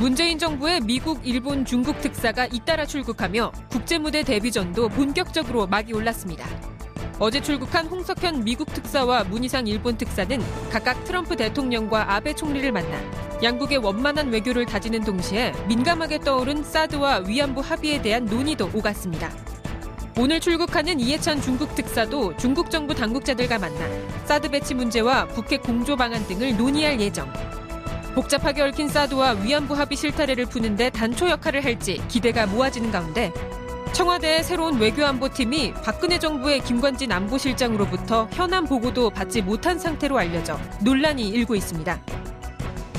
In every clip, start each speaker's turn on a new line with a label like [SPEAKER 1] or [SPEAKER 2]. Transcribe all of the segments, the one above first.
[SPEAKER 1] 문재인 정부의 미국, 일본, 중국 특사가 잇따라 출국하며 국제무대 데뷔전도 본격적으로 막이 올랐습니다. 어제 출국한 홍석현 미국 특사와 문희상 일본 특사는 각각 트럼프 대통령과 아베 총리를 만나 양국의 원만한 외교를 다지는 동시에 민감하게 떠오른 사드와 위안부 합의에 대한 논의도 오갔습니다. 오늘 출국하는 이해찬 중국 특사도 중국 정부 당국자들과 만나 사드 배치 문제와 북핵 공조 방안 등을 논의할 예정. 복잡하게 얽힌 사드와 위안부 합의 실타래를 푸는데 단초 역할을 할지 기대가 모아지는 가운데 청와대의 새로운 외교안보팀이 박근혜 정부의 김관진 안보실장으로부터 현안 보고도 받지 못한 상태로 알려져 논란이 일고 있습니다.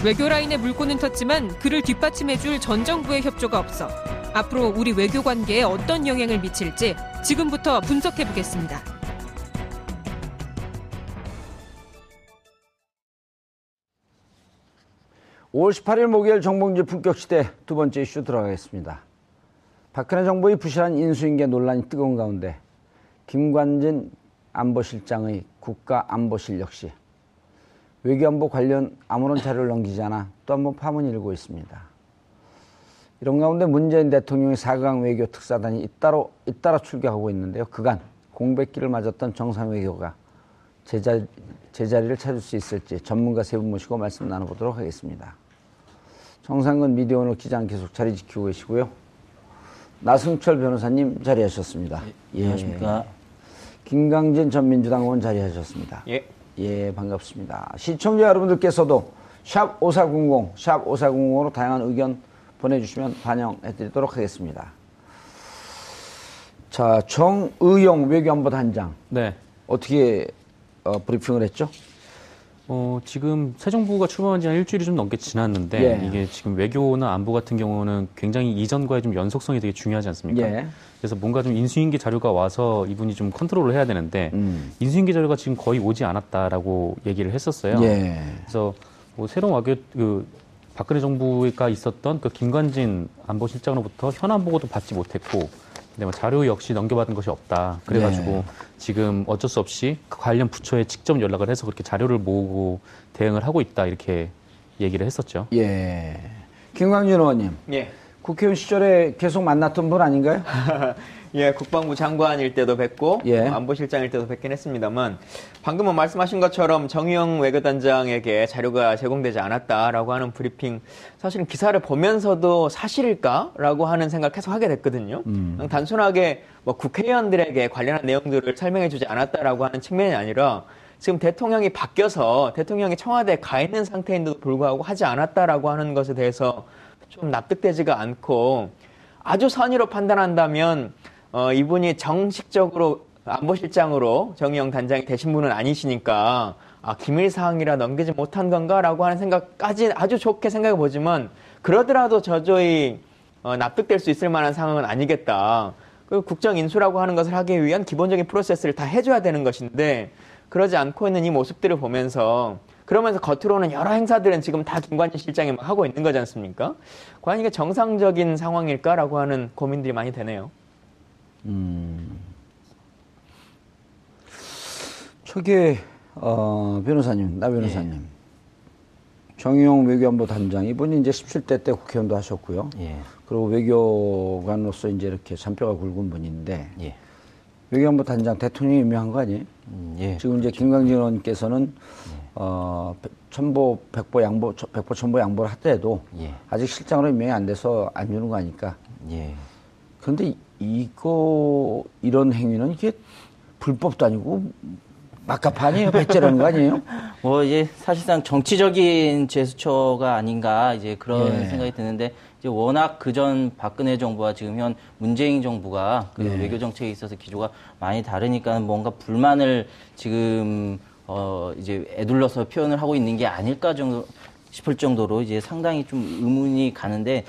[SPEAKER 1] 외교 라인에 물꼬는 텄지만 그를 뒷받침해줄 전 정부의 협조가 없어 앞으로 우리 외교 관계에 어떤 영향을 미칠지 지금부터 분석해 보겠습니다.
[SPEAKER 2] 5월 18일 목요일 정봉주 품격시대 두 번째 이슈 들어가겠습니다. 박근혜 정부의 부실한 인수인계 논란이 뜨거운 가운데 김관진 안보실장의 국가안보실 역시 외교안보 관련 아무런 자료를 넘기지 않아 또 한 번 파문이 일고 있습니다. 이런 가운데 문재인 대통령의 4강 외교 특사단이 잇따로, 잇따라 출격하고 있는데요. 그간 공백기를 맞았던 정상 외교가 제자, 제자리를 찾을 수 있을지 전문가 세 분 모시고 말씀 나눠보도록 하겠습니다. 정상근 미디어 오늘 기자는 계속 자리 지키고 계시고요. 나승철 변호사님 자리하셨습니다.
[SPEAKER 3] 예, 안녕하십니까. 예.
[SPEAKER 2] 김강진 전 민주당 의원 자리하셨습니다.
[SPEAKER 3] 예.
[SPEAKER 2] 예, 반갑습니다. 시청자 여러분들께서도 샵 5400, 샵 5400으로 다양한 의견 보내주시면 반영해드리도록 하겠습니다. 자, 정의용 외교안보 단장.
[SPEAKER 3] 네.
[SPEAKER 2] 어떻게 어, 브리핑을 했죠?
[SPEAKER 3] 어, 지금 새 정부가 출범한 지 한 일주일이 좀 넘게 지났는데 예. 이게 지금 외교나 안보 같은 경우는 굉장히 이전과의 좀 연속성이 되게 중요하지 않습니까? 예. 그래서 뭔가 좀 인수인계 자료가 와서 이분이 좀 컨트롤을 해야 되는데 음. 인수인계 자료가 지금 거의 오지 않았다라고 얘기를 했었어요. 예. 그래서 뭐 새로운 외교 그 박근혜 정부가 있었던 그 김관진 안보실장으로부터 현안 보고도 받지 못했고 근데 뭐 자료 역시 넘겨받은 것이 없다. 그래가지고 네. 지금 어쩔 수 없이 그 관련 부처에 직접 연락을 해서 그렇게 자료를 모으고 대응을 하고 있다 이렇게 얘기를 했었죠.
[SPEAKER 2] 예. 김광진 의원님. 예. 국회의원 시절에 계속 만났던 분 아닌가요?
[SPEAKER 4] 예, 국방부 장관일 때도 뵙고 예. 안보실장일 때도 뵙긴 했습니다만 방금은 말씀하신 것처럼 정의영 외교단장에게 자료가 제공되지 않았다라고 하는 브리핑 사실은 기사를 보면서도 사실일까라고 하는 생각 계속 하게 됐거든요. 음. 단순하게 뭐 국회의원들에게 관련한 내용들을 설명해주지 않았다라고 하는 측면이 아니라 지금 대통령이 바뀌어서 대통령이 청와대에 가 있는 상태인데도 불구하고 하지 않았다라고 하는 것에 대해서 좀 납득되지가 않고 아주 선의로 판단한다면 어, 이분이 정식적으로 안보실장으로 정의영 단장이 되신 분은 아니시니까 아, 기밀 사항이라 넘기지 못한 건가라고 하는 생각까지 아주 좋게 생각해 보지만 그러더라도 저조히 어, 납득될 수 있을 만한 상황은 아니겠다. 그 국정 인수라고 하는 것을 하기 위한 기본적인 프로세스를 다 해줘야 되는 것인데 그러지 않고 있는 이 모습들을 보면서 그러면서 겉으로는 여러 행사들은 지금 다 김관진 실장이 하고 있는 거지 않습니까? 과연 이게 정상적인 상황일까라고 하는 고민들이 많이 되네요. 음.
[SPEAKER 2] 초기에 어, 변호사님, 나 변호사님. 예. 정의용 외교안보 단장 이분이 이제 17대 때 국회의원도 하셨고요. 예. 그리고 외교관으로서 이제 이렇게 잔뼈가 굵은 분인데 예. 외교안보 단장 대통령이 임명한 거 아니에요? 음, 예. 지금 이제 그렇죠. 김광진 의원께서는 예. 어, 첨보 백보 양보 백보 첨보 양보를 하더라도 예. 아직 실장으로 임명이 안 돼서 안 주는 거 아니까. 예. 그런데 이거 이런 행위는 이게 불법도 아니고 막가파 아니에요? 배째라는 거 아니에요?
[SPEAKER 5] 뭐 이제 사실상 정치적인 제스처가 아닌가 이제 그런 예. 생각이 드는데 이제 워낙 그전 박근혜 정부와 지금 현 문재인 정부가 그 예. 외교 정책에 있어서 기조가 많이 다르니까 뭔가 불만을 지금 어 이제 애둘러서 표현을 하고 있는 게 아닐까 정도 싶을 정도로 이제 상당히 좀 의문이 가는데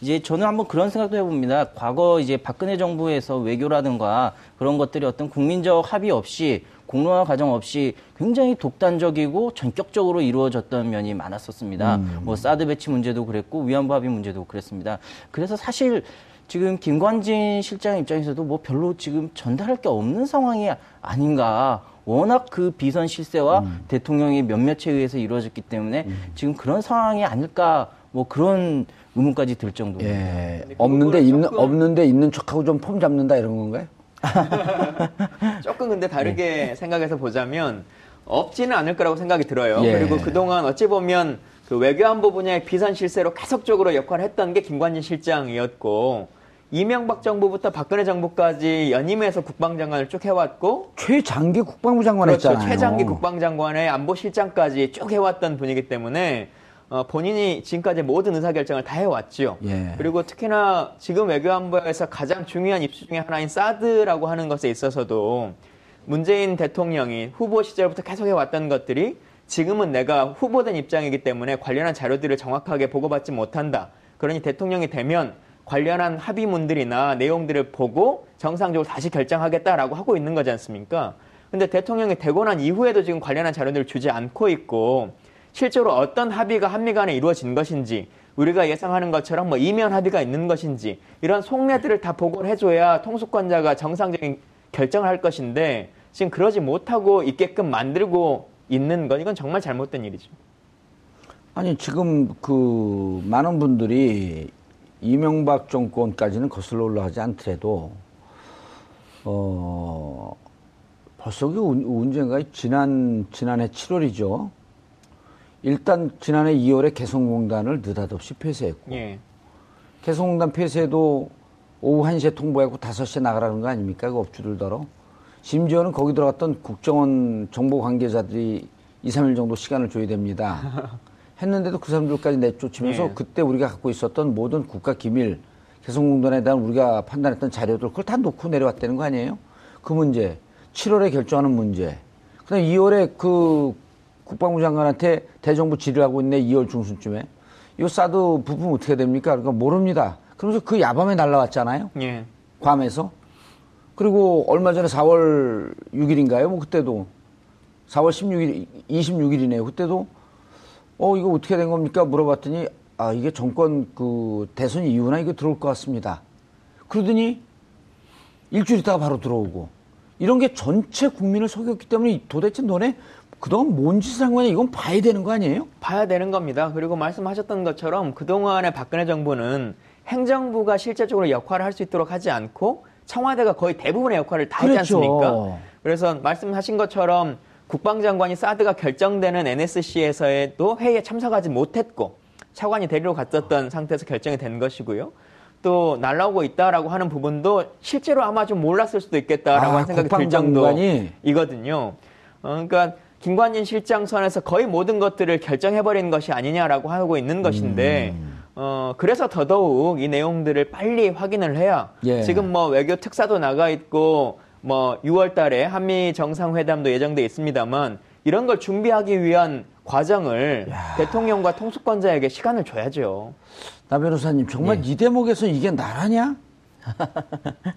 [SPEAKER 5] 이제 저는 한번 그런 생각도 해봅니다. 과거 이제 박근혜 정부에서 외교라든가 그런 것들이 어떤 국민적 합의 없이 공론화 과정 없이 굉장히 독단적이고 전격적으로 이루어졌던 면이 많았었습니다. 음. 뭐 사드 배치 문제도 그랬고 위안부 합의 문제도 그랬습니다. 그래서 사실 지금 김관진 실장 입장에서도 뭐 별로 지금 전달할 게 없는 상황이 아닌가 워낙 그 비선 실세와 음. 대통령의 몇몇에 의해서 이루어졌기 때문에 음. 지금 그런 상황이 아닐까 뭐 그런 의문까지 들 정도로. 예.
[SPEAKER 2] 없는데 있는 없는데 있는 척하고 좀 폼 잡는다 이런 건가요?
[SPEAKER 4] 조금 근데 다르게 네. 생각해서 보자면 없지는 않을 거라고 생각이 들어요. 예. 그리고 그동안 어찌 보면 그 외교안보 분야의 비선 실세로 계속적으로 역할을 했던 게 김관진 실장이었고 이명박 정부부터 박근혜 정부까지 연임해서 국방장관을 쭉 해왔고
[SPEAKER 2] 최장기 국방부 장관
[SPEAKER 4] 그렇죠.
[SPEAKER 2] 했잖아요.
[SPEAKER 4] 최장기 국방장관의 안보실장까지 쭉 해왔던 분이기 때문에 어, 본인이 지금까지 모든 의사결정을 다 해왔죠. 예. 그리고 특히나 지금 외교안보에서 가장 중요한 입수 중의 하나인 사드라고 하는 것에 있어서도 문재인 대통령이 후보 시절부터 계속 해왔던 것들이 지금은 내가 후보된 입장이기 때문에 관련한 자료들을 정확하게 보고받지 못한다. 그러니 대통령이 되면 관련한 합의문들이나 내용들을 보고 정상적으로 다시 결정하겠다라고 하고 있는 거지 않습니까? 근데 대통령이 되고 난 이후에도 지금 관련한 자료들을 주지 않고 있고 실제로 어떤 합의가 한미 간에 이루어진 것인지 우리가 예상하는 것처럼 뭐 이면 합의가 있는 것인지 이런 속내들을 다 보고를 해줘야 통수권자가 정상적인 결정을 할 것인데 지금 그러지 못하고 있게끔 만들고 있는 건 이건 정말 잘못된 일이죠.
[SPEAKER 2] 아니 지금 그 많은 분들이 이명박 정권까지는 거슬러 올라가지 않더라도 어 벌써 그 언젠가 지난 지난해 7월이죠. 일단 지난해 2월에 개성공단을 느닷없이 폐쇄했고 예. 개성공단 폐쇄도 오후 1시에 통보했고 5시에 나가라는 거 아닙니까? 그 업주들더러. 심지어는 거기 들어갔던 국정원 정보 관계자들이 2, 3일 정도 시간을 줘야 됩니다. 했는데도 그 사람들까지 내쫓으면서 예. 그때 우리가 갖고 있었던 모든 국가 기밀, 개성공단에 대한 우리가 판단했던 자료들 그걸 다 놓고 내려왔다는 거 아니에요? 그 문제. 7월에 결정하는 문제. 그 다음에 2월에 그 국방부 장관한테 대정부 질의하고 있네 2월 중순쯤에 이 사드 부품 어떻게 됩니까? 그러니까 모릅니다. 그러면서 그 야밤에 날라왔잖아요. 예. 괌에서. 그리고 얼마 전에 4월 6일인가요? 뭐 그때도 4월 16일, 26일이네요. 그때도 어 이거 어떻게 된 겁니까? 물어봤더니 아 이게 정권 그 대선 이후나 이거 들어올 것 같습니다. 그러더니 일주일 있다가 바로 들어오고 이런 게 전체 국민을 속였기 때문에 도대체 너네 그동안 뭔 짓을 한 거냐 이건 봐야 되는 거 아니에요?
[SPEAKER 4] 봐야 되는 겁니다. 그리고 말씀하셨던 것처럼 그동안의 박근혜 정부는 행정부가 실제적으로 역할을 할 수 있도록 하지 않고 청와대가 거의 대부분의 역할을 다 그렇죠. 했지 않습니까? 그래서 말씀하신 것처럼 국방장관이 사드가 결정되는 NSC에서도 회의에 참석하지 못했고 차관이 데리러 갔었던 상태에서 결정이 된 것이고요. 또 날라오고 있다라고 하는 부분도 실제로 아마 좀 몰랐을 수도 있겠다라고 아, 하는 생각이 들 정도이거든요. 어, 그러니까 김관진 실장 선에서 거의 모든 것들을 결정해버리는 것이 아니냐라고 하고 있는 것인데, 음. 어, 그래서 더더욱 이 내용들을 빨리 확인을 해야, 예. 지금 뭐 외교 특사도 나가 있고, 뭐 6월 달에 한미 정상회담도 예정돼 있습니다만, 이런 걸 준비하기 위한 과정을 야. 대통령과 통수권자에게 시간을 줘야죠.
[SPEAKER 2] 나 변호사님, 정말 예. 이 대목에서 이게 나라냐?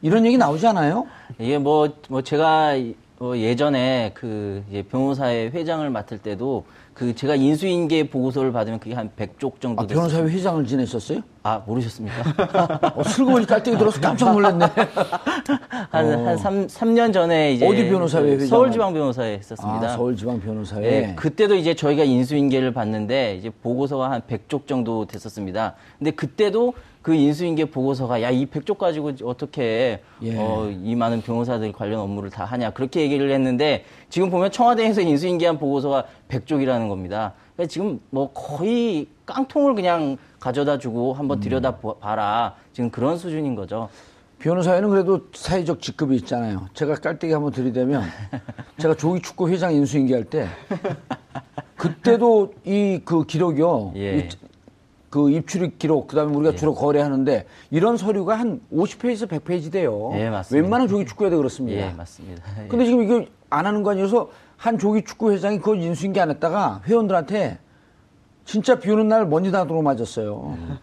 [SPEAKER 2] 이런 얘기 나오지 않아요?
[SPEAKER 5] 이게 뭐, 뭐 제가 어, 예전에 그 이제 변호사회 회장을 맡을 때도 그 제가 인수인계 보고서를 받으면 그게 한 100쪽 정도
[SPEAKER 2] 아, 변호사회 회장을 지내셨어요?
[SPEAKER 5] 아, 모르셨습니까?
[SPEAKER 2] 어, 슬그머니 깔때기 들어서 깜짝 놀랐네.
[SPEAKER 5] 한, 어. 한 3, 3년 전에 이제.
[SPEAKER 2] 어디 변호사회 그
[SPEAKER 5] 회장? 서울지방변호사에 했었습니다.
[SPEAKER 2] 아, 서울지방변호사회? 네,
[SPEAKER 5] 그때도 이제 저희가 인수인계를 봤는데 이제 보고서가 한 100쪽 정도 됐었습니다. 근데 그때도 그 인수인계 보고서가 야 이 백쪽 가지고 어떻게 예. 어, 이 많은 변호사들 관련 업무를 다 하냐 그렇게 얘기를 했는데 지금 보면 청와대에서 인수인계한 보고서가 백쪽이라는 겁니다. 그러니까 지금 뭐 거의 깡통을 그냥 가져다 주고 한번 음. 들여다 봐라 지금 그런 수준인 거죠.
[SPEAKER 2] 변호사에는 그래도 사회적 직급이 있잖아요. 제가 깔때기 한번 들이대면 제가 조기 축구 회장 인수인계할 때 그때도 이 그 기록이요. 예. 그 입출입 기록, 그 다음에 우리가 예. 주로 거래하는데 이런 서류가 한 50페이지에서 100페이지 돼요. 예, 맞습니다. 웬만한 조기 축구회도 그렇습니다.
[SPEAKER 5] 예, 맞습니다.
[SPEAKER 2] 예. 근데 지금 이거 안 하는 거 아니어서 한 조기 축구 회장이 그걸 인수인계 안 했다가 회원들한테 진짜 비 오는 날 먼지 나도록 맞았어요. 음.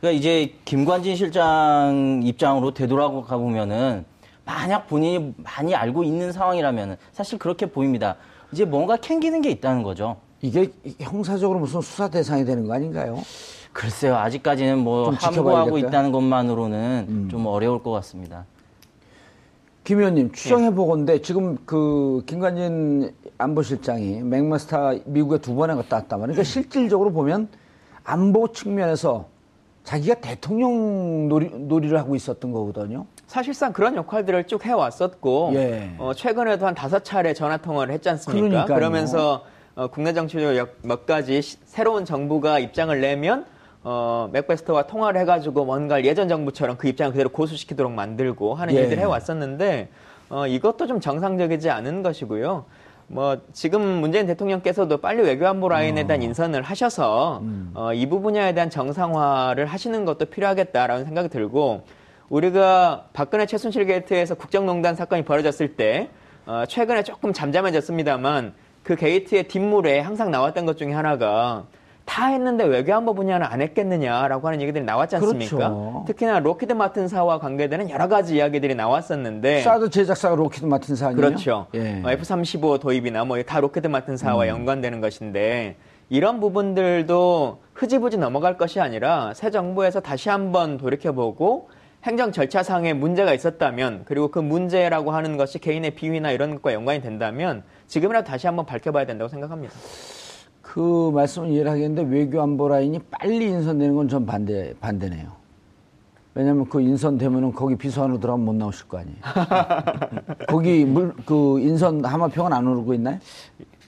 [SPEAKER 5] 그러니까 이제 김관진 실장 입장으로 되돌아가 보면은 만약 본인이 많이 알고 있는 상황이라면 사실 그렇게 보입니다. 이제 뭔가 캥기는 게 있다는 거죠.
[SPEAKER 2] 이게 형사적으로 무슨 수사 대상이 되는 거 아닌가요?
[SPEAKER 5] 글쎄요. 아직까지는 뭐 함구하고 있다는 것만으로는 음. 좀 어려울 것 같습니다.
[SPEAKER 2] 김 의원님 추정해 보건데 네. 지금 그 김관진 안보실장이 맥마스터 미국에 두 번에 갔다 왔단 말이에요. 그러니까 실질적으로 보면 안보 측면에서 자기가 대통령 놀이, 놀이를 하고 있었던 거거든요.
[SPEAKER 4] 사실상 그런 역할들을 쭉 해왔었고 예. 어, 최근에도 한 다섯 차례 전화 통화를 했지 않습니까? 그러니까요. 그러면서 어, 국내 정치적 몇 가지 시, 새로운 정부가 입장을 내면 어, 맥베스터와 통화를 해가지고 뭔가 예전 정부처럼 그 입장을 그대로 고수시키도록 만들고 하는 예. 일들을 해왔었는데 어, 이것도 좀 정상적이지 않은 것이고요. 뭐 지금 문재인 대통령께서도 빨리 외교안보 라인에 대한 어. 인선을 하셔서 음. 어, 이 부분에 대한 정상화를 하시는 것도 필요하겠다라는 생각이 들고 우리가 박근혜 최순실 게이트에서 국정농단 사건이 벌어졌을 때 어, 최근에 조금 잠잠해졌습니다만 그 게이트의 뒷물에 항상 나왔던 것 중에 하나가 다 했는데 외교안보 분야는 안 했겠느냐라고 하는 얘기들이 나왔지 않습니까? 그렇죠. 특히나 록히드 마틴사와 관계되는 여러 가지 이야기들이 나왔었는데
[SPEAKER 2] 사드 제작사가 록히드 마틴사 아니에요?
[SPEAKER 4] 그렇죠. 예. 뭐 F-35 도입이나 뭐 다 록히드 마틴사와 음. 연관되는 것인데 이런 부분들도 흐지부지 넘어갈 것이 아니라 새 정부에서 다시 한번 돌이켜보고 행정 절차상에 문제가 있었다면 그리고 그 문제라고 하는 것이 개인의 비위나 이런 것과 연관이 된다면 지금이라도 다시 한번 밝혀봐야 된다고 생각합니다.
[SPEAKER 2] 그 말씀을 이해를 하겠는데 외교안보 라인이 빨리 인선되는 건 전 반대, 반대네요. 왜냐면 그 인선되면은 거기 비서관으로 들어가면 못 나오실 거 아니에요. 거기 물, 그 인선 하마평은 안 오르고 있나요?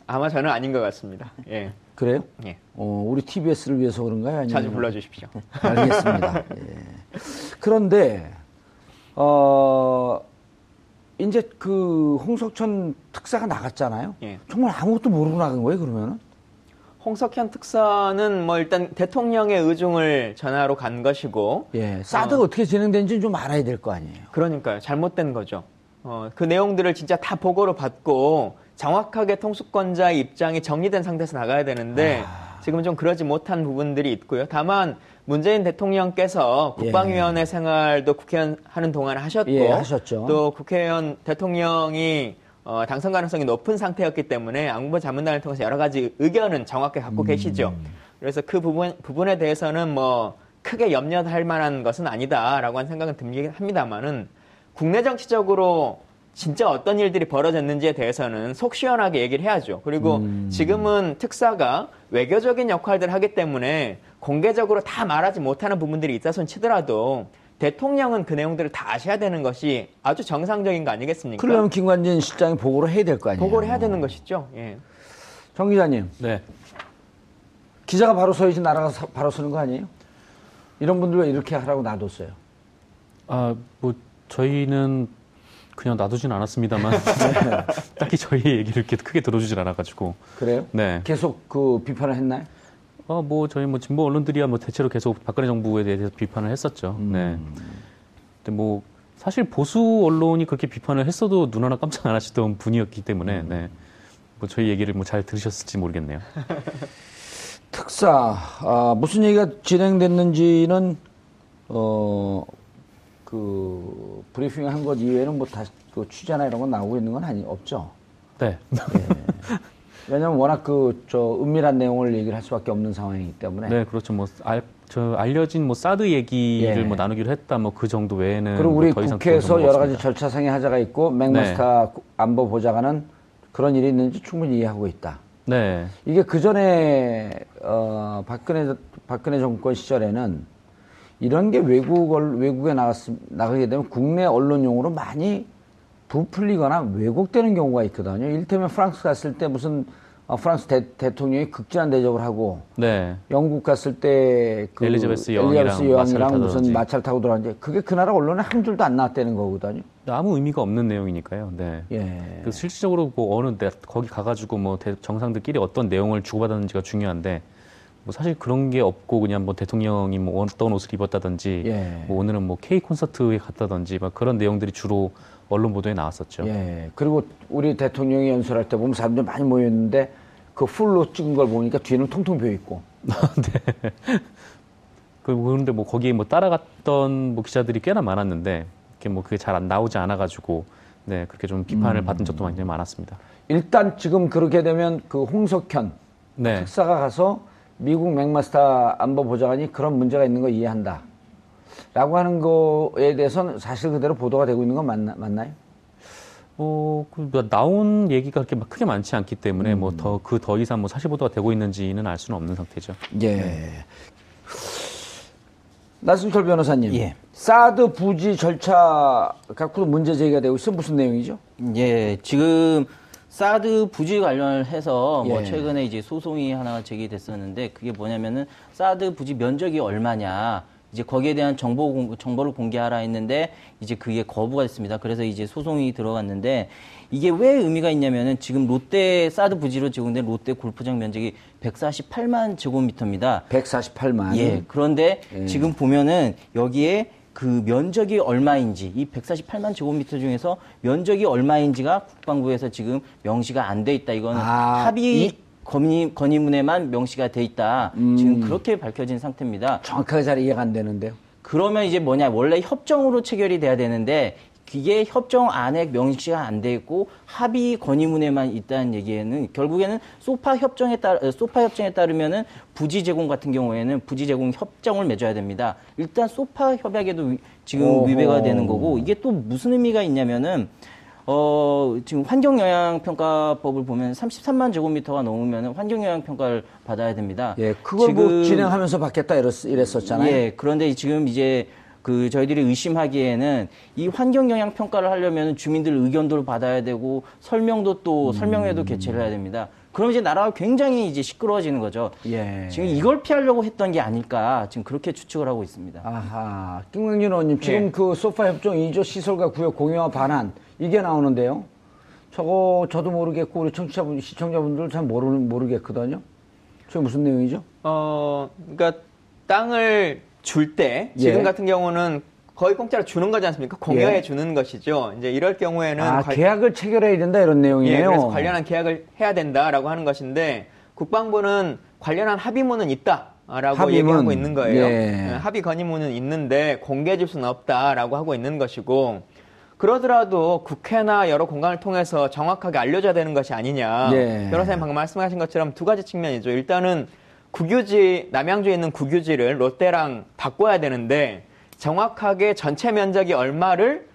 [SPEAKER 4] 아마 저는 아닌 것 같습니다. 예.
[SPEAKER 2] 그래요?
[SPEAKER 4] 예.
[SPEAKER 2] 어, 우리 TBS를 위해서 그런가요? 아니면
[SPEAKER 4] 자주 불러주십시오.
[SPEAKER 2] 알겠습니다. 예. 그런데, 어, 이제 그 홍석천 특사가 나갔잖아요. 예. 정말 아무것도 모르고 나간 거예요, 그러면은?
[SPEAKER 4] 홍석현 특사는 뭐 일단 대통령의 의중을 전하러 간 것이고
[SPEAKER 2] 예, 사드가 어, 떻게 진행된지 좀 알아야 될 거 아니에요.
[SPEAKER 4] 그러니까요. 잘못된 거죠. 어, 그 내용들을 진짜 다 보고로 받고 정확하게 통수권자의 입장이 정리된 상태에서 나가야 되는데 아... 지금은 좀 그러지 못한 부분들이 있고요. 다만 문재인 대통령께서 국방위원회 예. 생활도 국회의원 하는 동안 하셨고 예, 하셨죠. 또 국회의원 대통령이 어, 당선 가능성이 높은 상태였기 때문에 안보 자문단을 통해서 여러 가지 의견은 정확히 갖고 음. 계시죠. 그래서 그 부분 부분에 대해서는 뭐 크게 염려할 만한 것은 아니다라고 하는 생각은 듭니다 합니다만은 국내 정치적으로 진짜 어떤 일들이 벌어졌는지에 대해서는 속 시원하게 얘기를 해야죠. 그리고 음. 지금은 특사가 외교적인 역할들을 하기 때문에 공개적으로 다 말하지 못하는 부분들이 있다손 치더라도 대통령은 그 내용들을 다 아셔야 되는 것이 아주 정상적인 거 아니겠습니까?
[SPEAKER 2] 그러면 김관진 실장이 보고를 해야 될 거 아니에요?
[SPEAKER 4] 보고를 해야 되는 것이죠. 예.
[SPEAKER 2] 정 기자님.
[SPEAKER 3] 네.
[SPEAKER 2] 기자가 바로 서야지 나라가 사, 바로 서는 거 아니에요? 이런 분들 왜 이렇게 하라고 놔뒀어요?
[SPEAKER 3] 아, 뭐 저희는 그냥 놔두진 않았습니다만 네. 딱히 저희 얘기를 이렇게 크게 들어주질 않아가지고.
[SPEAKER 2] 그래요? 네. 계속 그 비판을 했나요?
[SPEAKER 3] 어, 뭐 저희 뭐 진보 언론들이야 뭐 대체로 계속 박근혜 정부에 대해서 비판을 했었죠. 음. 네. 근데 뭐 사실 보수 언론이 그렇게 비판을 했어도 눈 하나 깜짝 안 하시던 분이었기 때문에 음. 네. 뭐 저희 얘기를 뭐 잘 들으셨을지 모르겠네요.
[SPEAKER 2] 특사 아, 무슨 얘기가 진행됐는지는 어. 그 브리핑 한 것 이외에는 뭐그 취재나 이런 건 나오고 있는 건 아니 없죠.
[SPEAKER 3] 네.
[SPEAKER 2] 예. 왜냐하면 워낙 그 저 은밀한 내용을 얘기를 할 수밖에 없는 상황이기 때문에.
[SPEAKER 3] 네, 그렇죠. 뭐 알, 저 알려진 뭐 사드 얘기를 예. 뭐 나누기로 했다 뭐 그 정도 외에는
[SPEAKER 2] 그리고 우리 뭐 국회에서 여러 가지 절차상의 하자가 있고 맥마스터 네. 안보 보좌관은 그런 일이 있는지 충분히 이해하고 있다.
[SPEAKER 3] 네.
[SPEAKER 2] 이게 그 전에 어 박근혜 박근혜 정권 시절에는 이런 게 외국 외국에 나갔 나가게 되면 국내 언론용으로 많이 부풀리거나 왜곡되는 경우가 있거든요. 일테면 프랑스 갔을 때 무슨 어, 프랑스 대, 통령이 극진한 대접을 하고 네. 영국 갔을 때그
[SPEAKER 3] 엘리자베스 여왕이랑, 여왕이랑
[SPEAKER 2] 무슨 마차를 타고 돌아왔는데 그게 그 나라 언론에 한 줄도 안 나왔다는 거거든요.
[SPEAKER 3] 아무 의미가 없는 내용이니까요. 네. 예. 그 실질적으로 뭐 어느 데 거기 가가지고 뭐 정상들끼리 어떤 내용을 주고받았는지가 중요한데 뭐 사실 그런 게 없고 그냥 뭐 대통령이 뭐 어떤 옷을 입었다든지 예. 뭐 오늘은 뭐 K 콘서트에 갔다든지 막 그런 내용들이 주로 언론 보도에 나왔었죠.
[SPEAKER 2] 예. 그리고 우리 대통령이 연설할 때 보면 사람들 많이 모였는데 그 풀로 찍은 걸 보니까 뒤는 통통 비어 있고. 네.
[SPEAKER 3] 그 그런데 뭐 거기에 뭐 따라갔던 뭐 기자들이 꽤나 많았는데 이렇게 뭐 그게 잘 안 나오지 않아가지고 네 그렇게 좀 비판을 음. 받은 적도 많이 많았습니다.
[SPEAKER 2] 일단 지금 그렇게 되면 그 홍석현 네. 특사가 가서 미국 맥마스터 안보 보좌관이 그런 문제가 있는 거 이해한다. 라고 하는 거에 대해서는 사실 그대로 보도가 되고 있는 건 맞나, 맞나요?
[SPEAKER 3] 어, 그뭐 나온 얘기가 그렇게 막 크게 많지 않기 때문에 뭐 음. 뭐더 그 더 이상 뭐 사실 보도가 되고 있는지는 알 수는 없는 상태죠.
[SPEAKER 2] 예. 네. 나승철 변호사님. 예. 사드 부지 절차 갖고도 문제 제기가 되고 있어 무슨 내용이죠?
[SPEAKER 5] 예, 지금 사드 부지 관련해서 뭐 예. 최근에 이제 소송이 하나 제기됐었는데 그게 뭐냐면은 사드 부지 면적이 얼마냐 이제 거기에 대한 정보 정보를 공개하라 했는데 이제 그게 거부가 됐습니다. 그래서 이제 소송이 들어갔는데 이게 왜 의미가 있냐면은 지금 롯데 사드 부지로 제공된 롯데 골프장 면적이 148만 제곱미터입니다.
[SPEAKER 2] 148만.
[SPEAKER 5] 예. 그런데 예. 지금 보면은 여기에 그 면적이 얼마인지 이 148만 제곱미터 중에서 면적이 얼마인지가 국방부에서 지금 명시가 안 돼 있다. 이거는 아, 합의 이... 건의, 건의문에만 명시가 돼 있다. 음. 지금 그렇게 밝혀진 상태입니다.
[SPEAKER 2] 정확하게 잘 이해가 안 되는데요.
[SPEAKER 5] 그러면 이제 뭐냐 원래 협정으로 체결이 돼야 되는데 이게 협정 안에 명시가 안 돼 있고 합의 건의문에만 있다는 얘기에는 결국에는 소파 협정에 따라 소파 협정에 따르면은 부지 제공 같은 경우에는 부지 제공 협정을 맺어야 됩니다. 일단 소파 협약에도 지금 오호. 위배가 되는 거고 이게 또 무슨 의미가 있냐면은 어, 지금 환경영향평가법을 보면 33만 제곱미터가 넘으면 환경영향평가를 받아야 됩니다.
[SPEAKER 2] 예, 그걸 뭐 지금, 뭐 진행하면서 받겠다 이랬, 이랬었잖아요.
[SPEAKER 5] 예, 그런데 지금 이제 그 저희들이 의심하기에는 이 환경 영향 평가를 하려면 주민들 의견도 받아야 되고 설명도 또 음. 설명회도 개최를 해야 됩니다. 그럼 이제 나라가 굉장히 이제 시끄러워지는 거죠. 예. 지금 이걸 피하려고 했던 게 아닐까 지금 그렇게 추측을 하고 있습니다.
[SPEAKER 2] 아하. 김광진 의원님 지금 예. 그 소파 협정 2조 시설과 구역 공유와 반환 이게 나오는데요. 저거 저도 모르겠고 우리 청취자분 시청자분들 잘 모르 모르겠거든요. 저게 무슨 내용이죠?
[SPEAKER 4] 어, 그러니까 땅을 줄 때 지금 예. 같은 경우는 거의 공짜로 주는 거지 않습니까? 공여해 예. 주는 것이죠. 이제 이럴 경우에는
[SPEAKER 2] 아, 관... 계약을 체결해야 된다 이런 내용이에요. 예,
[SPEAKER 4] 그래서 관련한 계약을 해야 된다라고 하는 것인데 국방부는 관련한 합의문은 있다라고 합의문. 얘기하고 있는 거예요. 예. 예. 합의 건의문은 있는데 공개 해 줄 수는 없다라고 하고 있는 것이고 그러더라도 국회나 여러 공간을 통해서 정확하게 알려줘야 되는 것이 아니냐. 예. 변호사님 방금 말씀하신 것처럼 두 가지 측면이죠. 일단은 국유지 남양주에 있는 국유지를 롯데랑 바꿔야 되는데 정확하게 전체 면적이 얼마를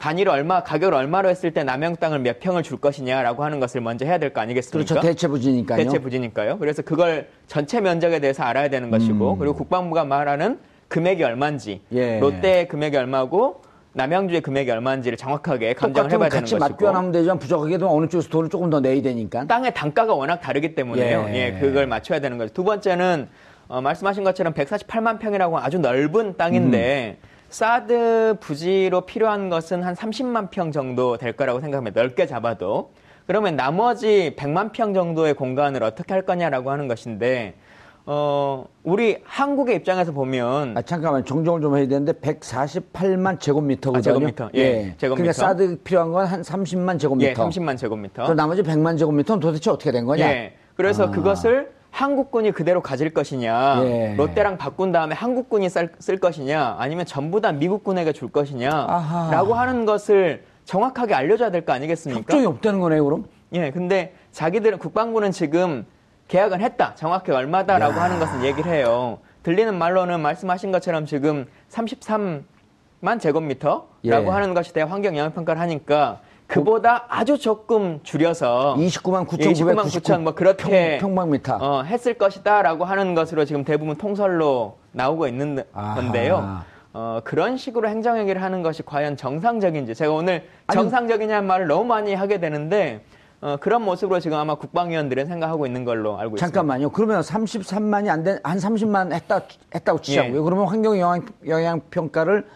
[SPEAKER 4] 단위로 얼마 가격을 얼마로 했을 때 남양 땅을 몇 평을 줄 것이냐라고 하는 것을 먼저 해야 될 거 아니겠습니까?
[SPEAKER 2] 그렇죠. 대체 부지니까요.
[SPEAKER 4] 대체 부지니까요. 그래서 그걸 전체 면적에 대해서 알아야 되는 것이고 음. 그리고 국방부가 말하는 금액이 얼마인지 예. 롯데 금액이 얼마고 남양주의 금액이 얼마인지를 정확하게 감정을 해봐야 되는
[SPEAKER 2] 것이고
[SPEAKER 4] 같이
[SPEAKER 2] 맞교환하면 되지만 부족하게도 어느 쪽에서 돈을 조금 더 내야 되니까
[SPEAKER 4] 땅의 단가가 워낙 다르기 때문에요. 예, 예 그걸 맞춰야 되는 거죠. 두 번째는 어, 말씀하신 것처럼 148만 평이라고 아주 넓은 땅인데 음. 사드 부지로 필요한 것은 한 30만 평 정도 될 거라고 생각합니다. 넓게 잡아도. 그러면 나머지 100만 평 정도의 공간을 어떻게 할 거냐라고 하는 것인데 어, 우리 한국의 입장에서 보면.
[SPEAKER 2] 아, 잠깐만, 정정을 좀 해야 되는데, 148만 제곱미터거든요. 아,
[SPEAKER 4] 제곱미터. 예. 예. 제곱미터.
[SPEAKER 2] 그러니까 사드 필요한 건 한 30만 제곱미터.
[SPEAKER 4] 예, 30만 제곱미터.
[SPEAKER 2] 그 나머지 100만 제곱미터는 도대체 어떻게 된 거냐? 예.
[SPEAKER 4] 그래서 아. 그것을 한국군이 그대로 가질 것이냐, 예. 롯데랑 바꾼 다음에 한국군이 쓸, 쓸, 것이냐, 아니면 전부 다 미국군에게 줄 것이냐, 아하. 라고 하는 것을 정확하게 알려줘야 될 거 아니겠습니까?
[SPEAKER 2] 협정이 없다는 거네요, 그럼?
[SPEAKER 4] 예, 근데 자기들은, 국방부는 지금 계약은 했다. 정확히 얼마다라고 야. 하는 것은 얘기를 해요. 들리는 말로는 말씀하신 것처럼 지금 33만 제곱미터라고 예. 하는 것이 대 환경 영향 평가를 하니까 그보다 아주 조금 줄여서
[SPEAKER 2] 29만 9천 예, 29만 9천
[SPEAKER 4] 뭐 그렇게
[SPEAKER 2] 평, 방미터
[SPEAKER 4] 어, 했을 것이다라고 하는 것으로 지금 대부분 통설로 나오고 있는 아하. 건데요. 어, 그런 식으로 행정행위를 하는 것이 과연 정상적인지 제가 오늘 정상적이냐는 말을 너무 많이 하게 되는데 어, 그런 모습으로 지금 아마 국방위원들은 생각하고 있는 걸로 알고
[SPEAKER 2] 있습니다. 잠깐만요. 그러면 33만이 안 된, 한 30만 했다, 했다고 치자고요. 예. 그러면 환경 영향, 영향 평가를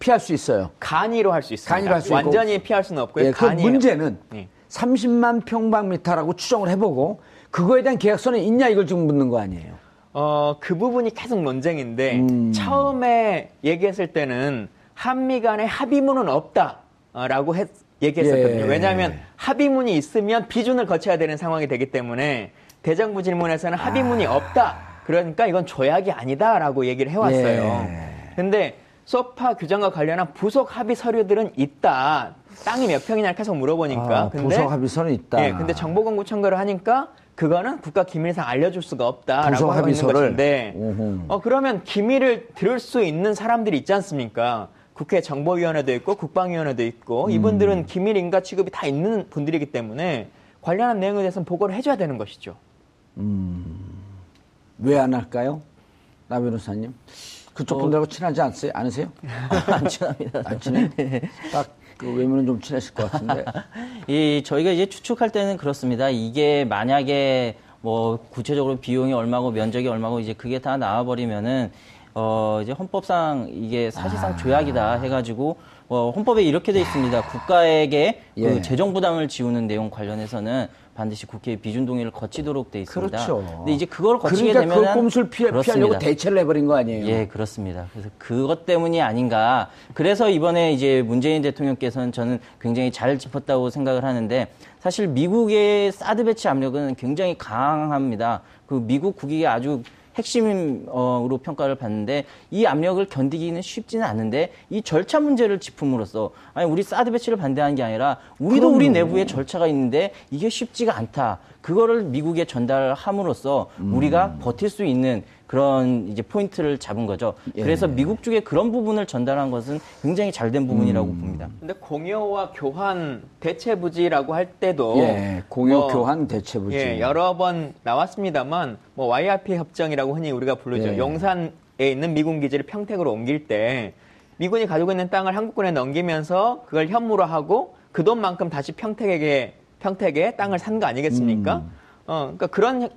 [SPEAKER 2] 피할 수 있어요.
[SPEAKER 4] 간이로 할 수 있습니다.
[SPEAKER 2] 간이로 할 수 있고.
[SPEAKER 4] 완전히 피할 수는 없고요.
[SPEAKER 2] 예, 그 문제는 예. 30만 평방미터라고 추정을 해보고 그거에 대한 계약서는 있냐 이걸 지금 묻는 거 아니에요.
[SPEAKER 4] 어, 그 부분이 계속 논쟁인데 음. 처음에 얘기했을 때는 한미 간의 합의문은 없다라고 했, 얘기했었거든요. 예. 왜냐하면 합의문이 있으면 비준을 거쳐야 되는 상황이 되기 때문에 대정부 질문에서는 합의문이 아. 없다. 그러니까 이건 조약이 아니다라고 얘기를 해왔어요. 예. 근데 소파 규정과 관련한 부속 합의 서류들은 있다. 땅이 몇 평이냐 계속 물어보니까.
[SPEAKER 2] 아, 근데, 부속 합의서는 있다.
[SPEAKER 4] 예, 근데 정보 공고 청구를 하니까 그거는 국가 기밀상 알려줄 수가 없다라고 하고 있는 것인데, 어 그러면 기밀을 들을 수 있는 사람들이 있지 않습니까? 국회 정보위원회도 있고 국방위원회도 있고 음. 이분들은 기밀 인가 취급이 다 있는 분들이기 때문에 관련한 내용에 대해서는 보고를 해줘야 되는 것이죠. 음.
[SPEAKER 2] 왜 안 할까요? 나 변호사님. 그쪽 어. 분들하고 친하지 않으세요? 않으세요?
[SPEAKER 5] 안 친합니다.
[SPEAKER 2] 안 친해? 딱 그 외모는 좀 친하실 것 같은데.
[SPEAKER 5] 이 저희가 이제 추측할 때는 그렇습니다. 이게 만약에 뭐 구체적으로 비용이 얼마고 면적이 얼마고 이제 그게 다 나와버리면은 어 이제 헌법상 이게 사실상 아. 조약이다 해가지고 어 헌법에 이렇게 돼 있습니다. 국가에게 그 예. 그 재정 부담을 지우는 내용 관련해서는 반드시 국회 비준 동의를 거치도록 돼 있습니다.
[SPEAKER 2] 그렇죠.
[SPEAKER 5] 근데 이제 그걸 거치게
[SPEAKER 2] 그러니까 되면 그 꼼수를 피해, 피하려고 대체를 해버린 거 아니에요?
[SPEAKER 5] 예, 그렇습니다. 그래서 그것 때문이 아닌가. 그래서 이번에 이제 문재인 대통령께서는 저는 굉장히 잘 짚었다고 생각을 하는데 사실 미국의 사드 배치 압력은 굉장히 강합니다. 그 미국 국익이 아주 핵심으로 평가를 받는데 이 압력을 견디기는 쉽지는 않은데 이 절차 문제를 짚음으로써 아니 우리 사드 배치를 반대하는 게 아니라 우리도 그럼요. 우리 내부에 절차가 있는데 이게 쉽지가 않다. 그거를 미국에 전달함으로써 음. 우리가 버틸 수 있는 그런 이제 포인트를 잡은 거죠. 예. 그래서 미국 쪽에 그런 부분을 전달한 것은 굉장히 잘된 부분이라고 음. 봅니다.
[SPEAKER 4] 근데 공여와 교환 대체 부지라고 할 때도
[SPEAKER 2] 예, 공여 뭐, 교환 대체 부지
[SPEAKER 4] 예, 여러 번 나왔습니다만 뭐 YRP 협정이라고 흔히 우리가 부르죠. 예. 용산에 있는 미군 기지를 평택으로 옮길 때 미군이 가지고 있는 땅을 한국군에 넘기면서 그걸 현무로 하고 그 돈만큼 다시 평택에게 평택에 땅을 산 거 아니겠습니까? 음. 어, 그러니까 그런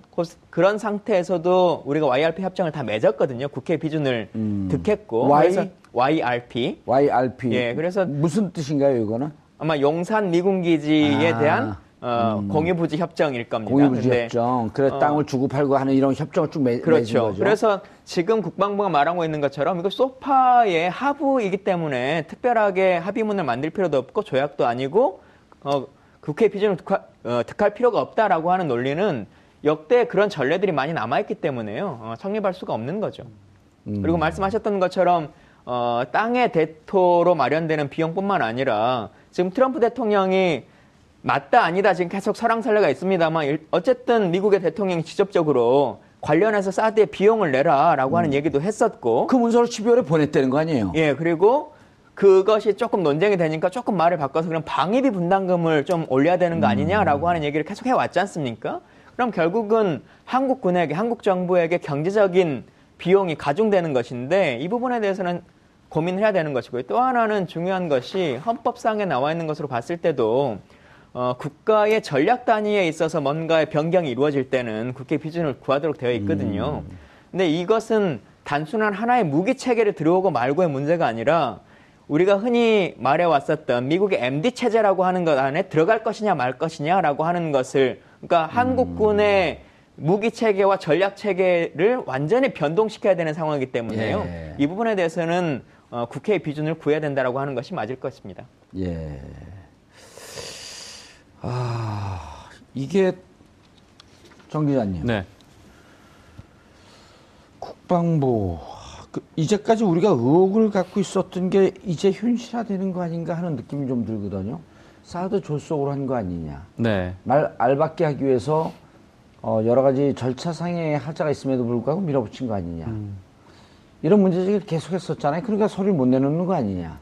[SPEAKER 4] 그런 상태에서도 우리가 YRP 협정을 다 맺었거든요. 국회 비준을 음. 득했고
[SPEAKER 2] y? 그래서
[SPEAKER 4] YRP.
[SPEAKER 2] YRP. 예, 그래서 무슨 뜻인가요, 이거는?
[SPEAKER 4] 아마 용산 미군 기지에 아. 대한 어, 음. 공유부지 협정일 겁니다.
[SPEAKER 2] 공유부지 협정. 그래 어, 땅을 주고 팔고 하는 이런 협정을 쭉 맺,
[SPEAKER 4] 그렇죠.
[SPEAKER 2] 거죠.
[SPEAKER 4] 그래서 지금 국방부가 말하고 있는 것처럼 이거 소파의 하부이기 때문에 특별하게 합의문을 만들 필요도 없고 조약도 아니고 어, 국회 비준을 득하, 어, 득할 필요가 없다라고 하는 논리는 역대 그런 전례들이 많이 남아있기 때문에요. 어, 성립할 수가 없는 거죠. 음. 그리고 말씀하셨던 것처럼 어, 땅의 대토로 마련되는 비용뿐만 아니라 지금 트럼프 대통령이 맞다 아니다 지금 계속 설랑설레가 있습니다만 어쨌든 미국의 대통령이 직접적으로 관련해서 사드의 비용을 내라라고 음. 하는 얘기도 했었고
[SPEAKER 2] 그 문서를 12월에 보냈다는 거 아니에요?
[SPEAKER 4] 예 그리고 그것이 조금 논쟁이 되니까 조금 말을 바꿔서 그럼 방위비 분담금을 좀 올려야 되는 거 아니냐라고 음. 하는 얘기를 계속 해왔지 않습니까? 그럼 결국은 한국 군에게, 한국 정부에게 경제적인 비용이 가중되는 것인데 이 부분에 대해서는 고민을 해야 되는 것이고요. 또 하나는 중요한 것이 헌법상에 나와 있는 것으로 봤을 때도 어, 국가의 전략 단위에 있어서 뭔가의 변경이 이루어질 때는 국회 비준을 구하도록 되어 있거든요. 음. 근데 이것은 단순한 하나의 무기 체계를 들어오고 말고의 문제가 아니라 우리가 흔히 말해왔었던 미국의 MD 체제라고 하는 것 안에 들어갈 것이냐 말 것이냐라고 하는 것을 그러니까 음. 한국군의 무기 체계와 전략 체계를 완전히 변동시켜야 되는 상황이기 때문에요. 예. 이 부분에 대해서는 어, 국회의 비준을 구해야 된다라고 하는 것이 맞을 것입니다.
[SPEAKER 2] 예. 아 이게 정 기자님.
[SPEAKER 3] 네.
[SPEAKER 2] 국방부 그 이제까지 우리가 의혹을 갖고 있었던 게 이제 현실화되는 거 아닌가 하는 느낌이 좀 들거든요. 사드 졸속으로 한 거 아니냐.
[SPEAKER 3] 네.
[SPEAKER 2] 말 알받게 하기 위해서 어, 여러 가지 절차상의 하자가 있음에도 불구하고 밀어붙인 거 아니냐. 음. 이런 문제제기를 계속했었잖아요. 그러니까 소리를 못 내놓는 거 아니냐.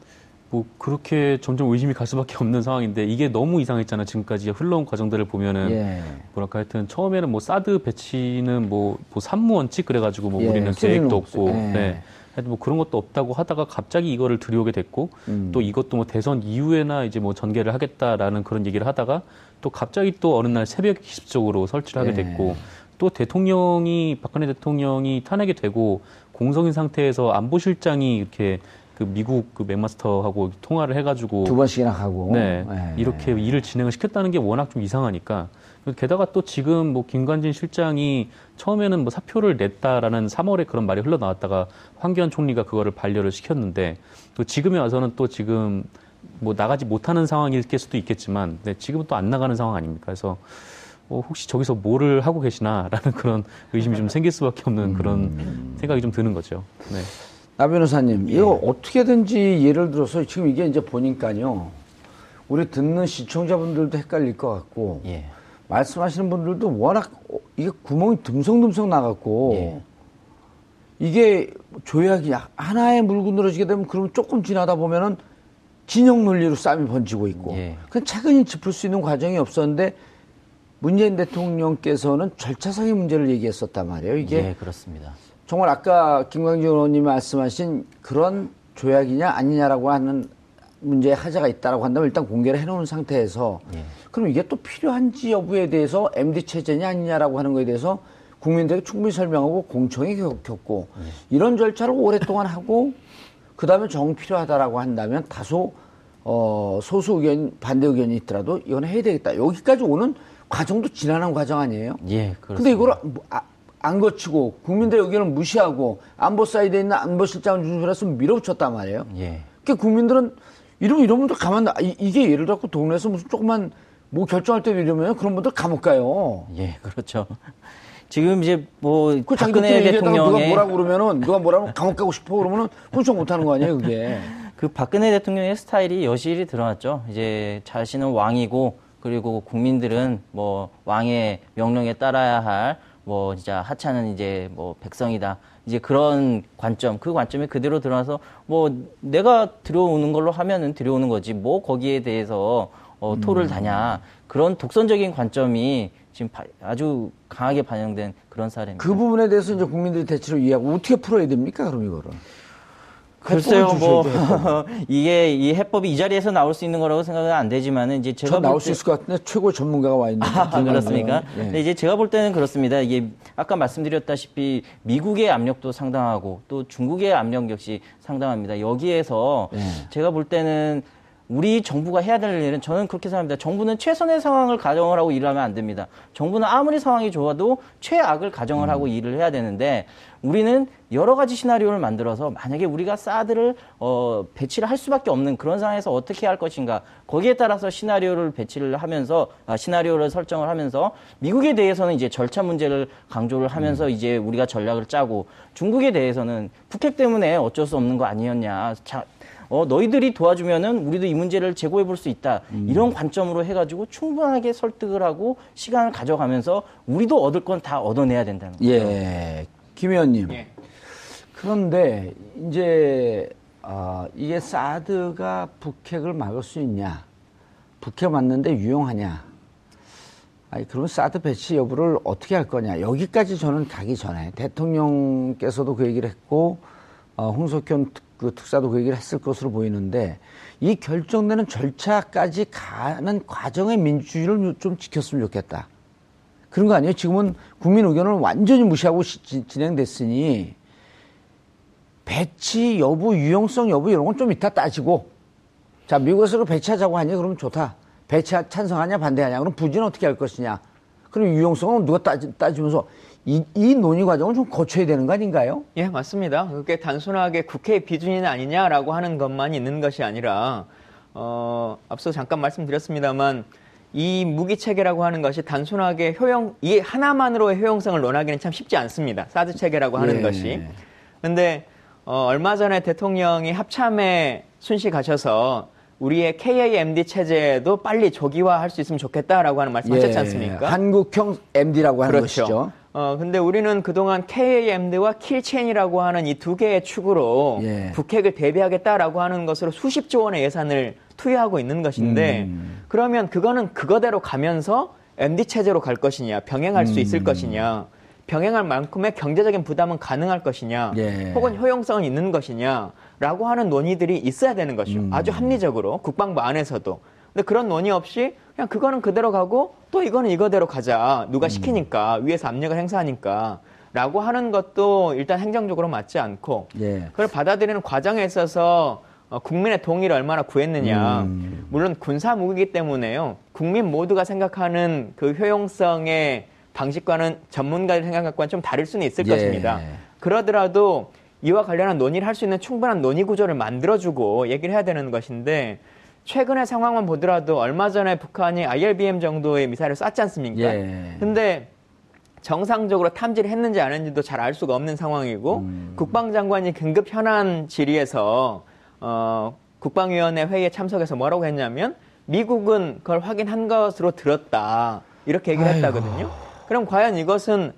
[SPEAKER 3] 뭐 그렇게 점점 의심이 갈 수밖에 없는 상황인데 이게 너무 이상했잖아 지금까지 흘러온 과정들을 보면은 예. 뭐랄까 하여튼 처음에는 뭐 사드 배치는 뭐, 뭐 산무 원칙 그래가지고 뭐 예. 우리는 계획도 없고 예. 네. 하여튼 뭐 그런 것도 없다고 하다가 갑자기 이거를 들여오게 됐고 음. 또 이것도 뭐 대선 이후에나 이제 뭐 전개를 하겠다라는 그런 얘기를 하다가 또 갑자기 또 어느 날 새벽 기습적으로 설치를 하게 예. 됐고 또 대통령이 박근혜 대통령이 탄핵이 되고 공석인 상태에서 안보실장이 이렇게 그 미국 그 맥마스터하고 통화를 해가지고
[SPEAKER 2] 두 번씩이나 하고
[SPEAKER 3] 네, 네. 이렇게 일을 진행을 시켰다는 게 워낙 좀 이상하니까 게다가 또 지금 뭐 김관진 실장이 처음에는 뭐 사표를 냈다라는 3월에 그런 말이 흘러나왔다가 황교안 총리가 그거를 반려를 시켰는데 또 지금에 와서는 또 지금 뭐 나가지 못하는 상황일 수도 있겠지만 네, 지금은 또 안 나가는 상황 아닙니까? 그래서 어, 혹시 저기서 뭐를 하고 계시나라는 그런 의심이 좀 생길 수밖에 없는 그런 음. 생각이 좀 드는 거죠. 네.
[SPEAKER 2] 나 변호사님, 예. 이거 어떻게든지 예를 들어서 지금 이게 이제 보니까요. 우리 듣는 시청자분들도 헷갈릴 것 같고, 예. 말씀하시는 분들도 워낙 어, 이게 구멍이 듬성듬성 나갖고, 예. 이게 조약이 하나의 물고 늘어지게 되면 그러면 조금 지나다 보면은 진영 논리로 싸움이 번지고 있고 예. 그냥 차근히 짚을 수 있는 과정이 없었는데 문재인 대통령께서는 절차상의 문제를 얘기했었단 말이에요. 이게
[SPEAKER 5] 예, 그렇습니다.
[SPEAKER 2] 정말 아까 김광진 의원님이 말씀하신 그런 조약이냐 아니냐라고 하는 문제에 하자가 있다라고 한다면 일단 공개를 해놓은 상태에서 예. 그럼 이게 또 필요한지 여부에 대해서 MD 체제냐 아니냐라고 하는 거에 대해서 국민들에게 충분히 설명하고 공청회 겪고 예. 이런 절차를 오랫동안 하고 그 다음에 정 필요하다라고 한다면 다소 어, 소수 의견 반대 의견이 있더라도 이건 해야 되겠다 여기까지 오는 과정도 지난한 과정 아니에요?
[SPEAKER 5] 예,
[SPEAKER 2] 그렇습니다. 근데 이걸 아, 안 거치고 국민들의 의견을 무시하고 안보 사이드에 있는 안보실장을 중심으로 밀어붙였단 말이에요. 예. 그러니까 국민들은 이러면 이런 분들 가만 이, 이게 예를 들어 동네에서 무슨 조금만 뭐 결정할 때도 이러면 그런 분들 감옥 가요.
[SPEAKER 5] 예, 그렇죠. 지금 이제 뭐 그 박근혜 대통령이
[SPEAKER 2] 누가 뭐라고 그러면은 누가 뭐라고 감옥 가고 싶어 그러면은 훈청 못 하는 거 아니에요, 그게.
[SPEAKER 5] 그 박근혜 대통령의 스타일이 여실히 드러났죠. 이제 자신은 왕이고 그리고 국민들은 뭐 왕의 명령에 따라야 할 뭐 진짜 하찮은 이제 뭐 백성이다. 이제 그런 관점, 그 관점이 그대로 드러나서 뭐 내가 들어오는 걸로 하면은 들어오는 거지 뭐 거기에 대해서 어, 토를 음. 다냐. 그런 독선적인 관점이 지금 아주 강하게 반영된 그런 사례입니다.
[SPEAKER 2] 그 부분에 대해서 이제 국민들이 대체로 이해하고 어떻게 풀어야 됩니까? 그럼 이거를.
[SPEAKER 5] 글쎄요, 뭐 이게 이 해법이 이 자리에서 나올 수 있는 거라고 생각은 안 되지만은 이제 제가
[SPEAKER 2] 나올 수 있을 것 같은데 최고 전문가가 와 있는.
[SPEAKER 5] 아, 그렇습니까? 예. 근데 이제 제가 볼 때는 그렇습니다. 이게 아까 말씀드렸다시피 미국의 압력도 상당하고 또 중국의 압력 역시 상당합니다. 여기에서 예. 제가 볼 때는 우리 정부가 해야 될 일은 저는 그렇게 생각합니다. 정부는 최선의 상황을 가정을 하고 일을 하면 안 됩니다. 정부는 아무리 상황이 좋아도 최악을 가정을 음. 하고 일을 해야 되는데 우리는 여러 가지 시나리오를 만들어서 만약에 우리가 사드를 어, 배치를 할 수밖에 없는 그런 상황에서 어떻게 할 것인가 거기에 따라서 시나리오를 배치를 하면서 아, 시나리오를 설정을 하면서 미국에 대해서는 이제 절차 문제를 강조를 하면서 음. 이제 우리가 전략을 짜고 중국에 대해서는 북핵 때문에 어쩔 수 없는 거 아니었냐 자, 어, 너희들이 도와주면은 우리도 이 문제를 제고해 볼 수 있다. 음. 이런 관점으로 해가지고 충분하게 설득을 하고 시간을 가져가면서 우리도 얻을 건 다 얻어내야 된다는 거죠.
[SPEAKER 2] 예. 김 의원님. 예. 그런데 이제 어, 이게 사드가 북핵을 막을 수 있냐? 북핵 맞는데 유용하냐? 아니 그러면 사드 배치 여부를 어떻게 할 거냐? 여기까지 저는 가기 전에 대통령께서도 그 얘기를 했고 어, 홍석현 그 특사도 그 얘기를 했을 것으로 보이는데 이 결정되는 절차까지 가는 과정의 민주주의를 좀 지켰으면 좋겠다. 그런 거 아니에요? 지금은 국민 의견을 완전히 무시하고 시, 진행됐으니 배치 여부, 유용성 여부 이런 건 좀 이따 따지고 자 미국에서 배치하자고 하니 그러면 좋다. 배치 찬성하냐 반대하냐 그럼 부지는 어떻게 할 것이냐. 그럼 유용성은 누가 따지, 따지면서 이, 이 논의 과정을 좀 거쳐야 되는 거 아닌가요?
[SPEAKER 4] 예, 맞습니다. 그게 단순하게 국회의 비준이 아니냐라고 하는 것만 있는 것이 아니라, 어, 앞서 잠깐 말씀드렸습니다만, 이 무기 체계라고 하는 것이 단순하게 효용, 이 하나만으로의 효용성을 논하기는 참 쉽지 않습니다. 사드 체계라고 하는 예. 것이. 근데, 어, 얼마 전에 대통령이 합참에 순시 가셔서 우리의 KAMD 체제도 빨리 조기화할 수 있으면 좋겠다라고 하는 말씀 하셨지 예. 않습니까?
[SPEAKER 2] 한국형 MD라고 하는 그렇죠. 것이죠.
[SPEAKER 4] 어, 근데 우리는 그동안 KAMD와 킬체인이라고 하는 이 두 개의 축으로 예. 북핵을 대비하겠다라고 하는 것으로 수십조 원의 예산을 투여하고 있는 것인데 음. 그러면 그거는 그거대로 가면서 MD 체제로 갈 것이냐 병행할 음. 수 있을 것이냐 병행할 만큼의 경제적인 부담은 가능할 것이냐 예. 혹은 효용성은 있는 것이냐라고 하는 논의들이 있어야 되는 것이죠. 음. 아주 합리적으로 국방부 안에서도 근데 그런 논의 없이 그냥 그거는 그대로 가고 또 이거는 이거대로 가자. 누가 음. 시키니까 위에서 압력을 행사하니까. 라고 하는 것도 일단 행정적으로 맞지 않고 예. 그걸 받아들이는 과정에 있어서 어, 국민의 동의를 얼마나 구했느냐. 음. 물론 군사 무기이기 때문에요. 국민 모두가 생각하는 그 효용성의 방식과는 전문가들 생각과는 좀 다를 수는 있을 예. 것입니다. 그러더라도 이와 관련한 논의를 할 수 있는 충분한 논의 구조를 만들어주고 얘기를 해야 되는 것인데 최근의 상황만 보더라도 얼마 전에 북한이 IRBM 정도의 미사일을 쐈지 않습니까? 예. 근데 정상적으로 탐지를 했는지 안 했는지도 잘 알 수가 없는 상황이고 음. 국방장관이 긴급 현안 질의에서 어, 국방위원회 회의에 참석해서 뭐라고 했냐면 미국은 그걸 확인한 것으로 들었다 이렇게 얘기를 아이고. 했다거든요. 그럼 과연 이것은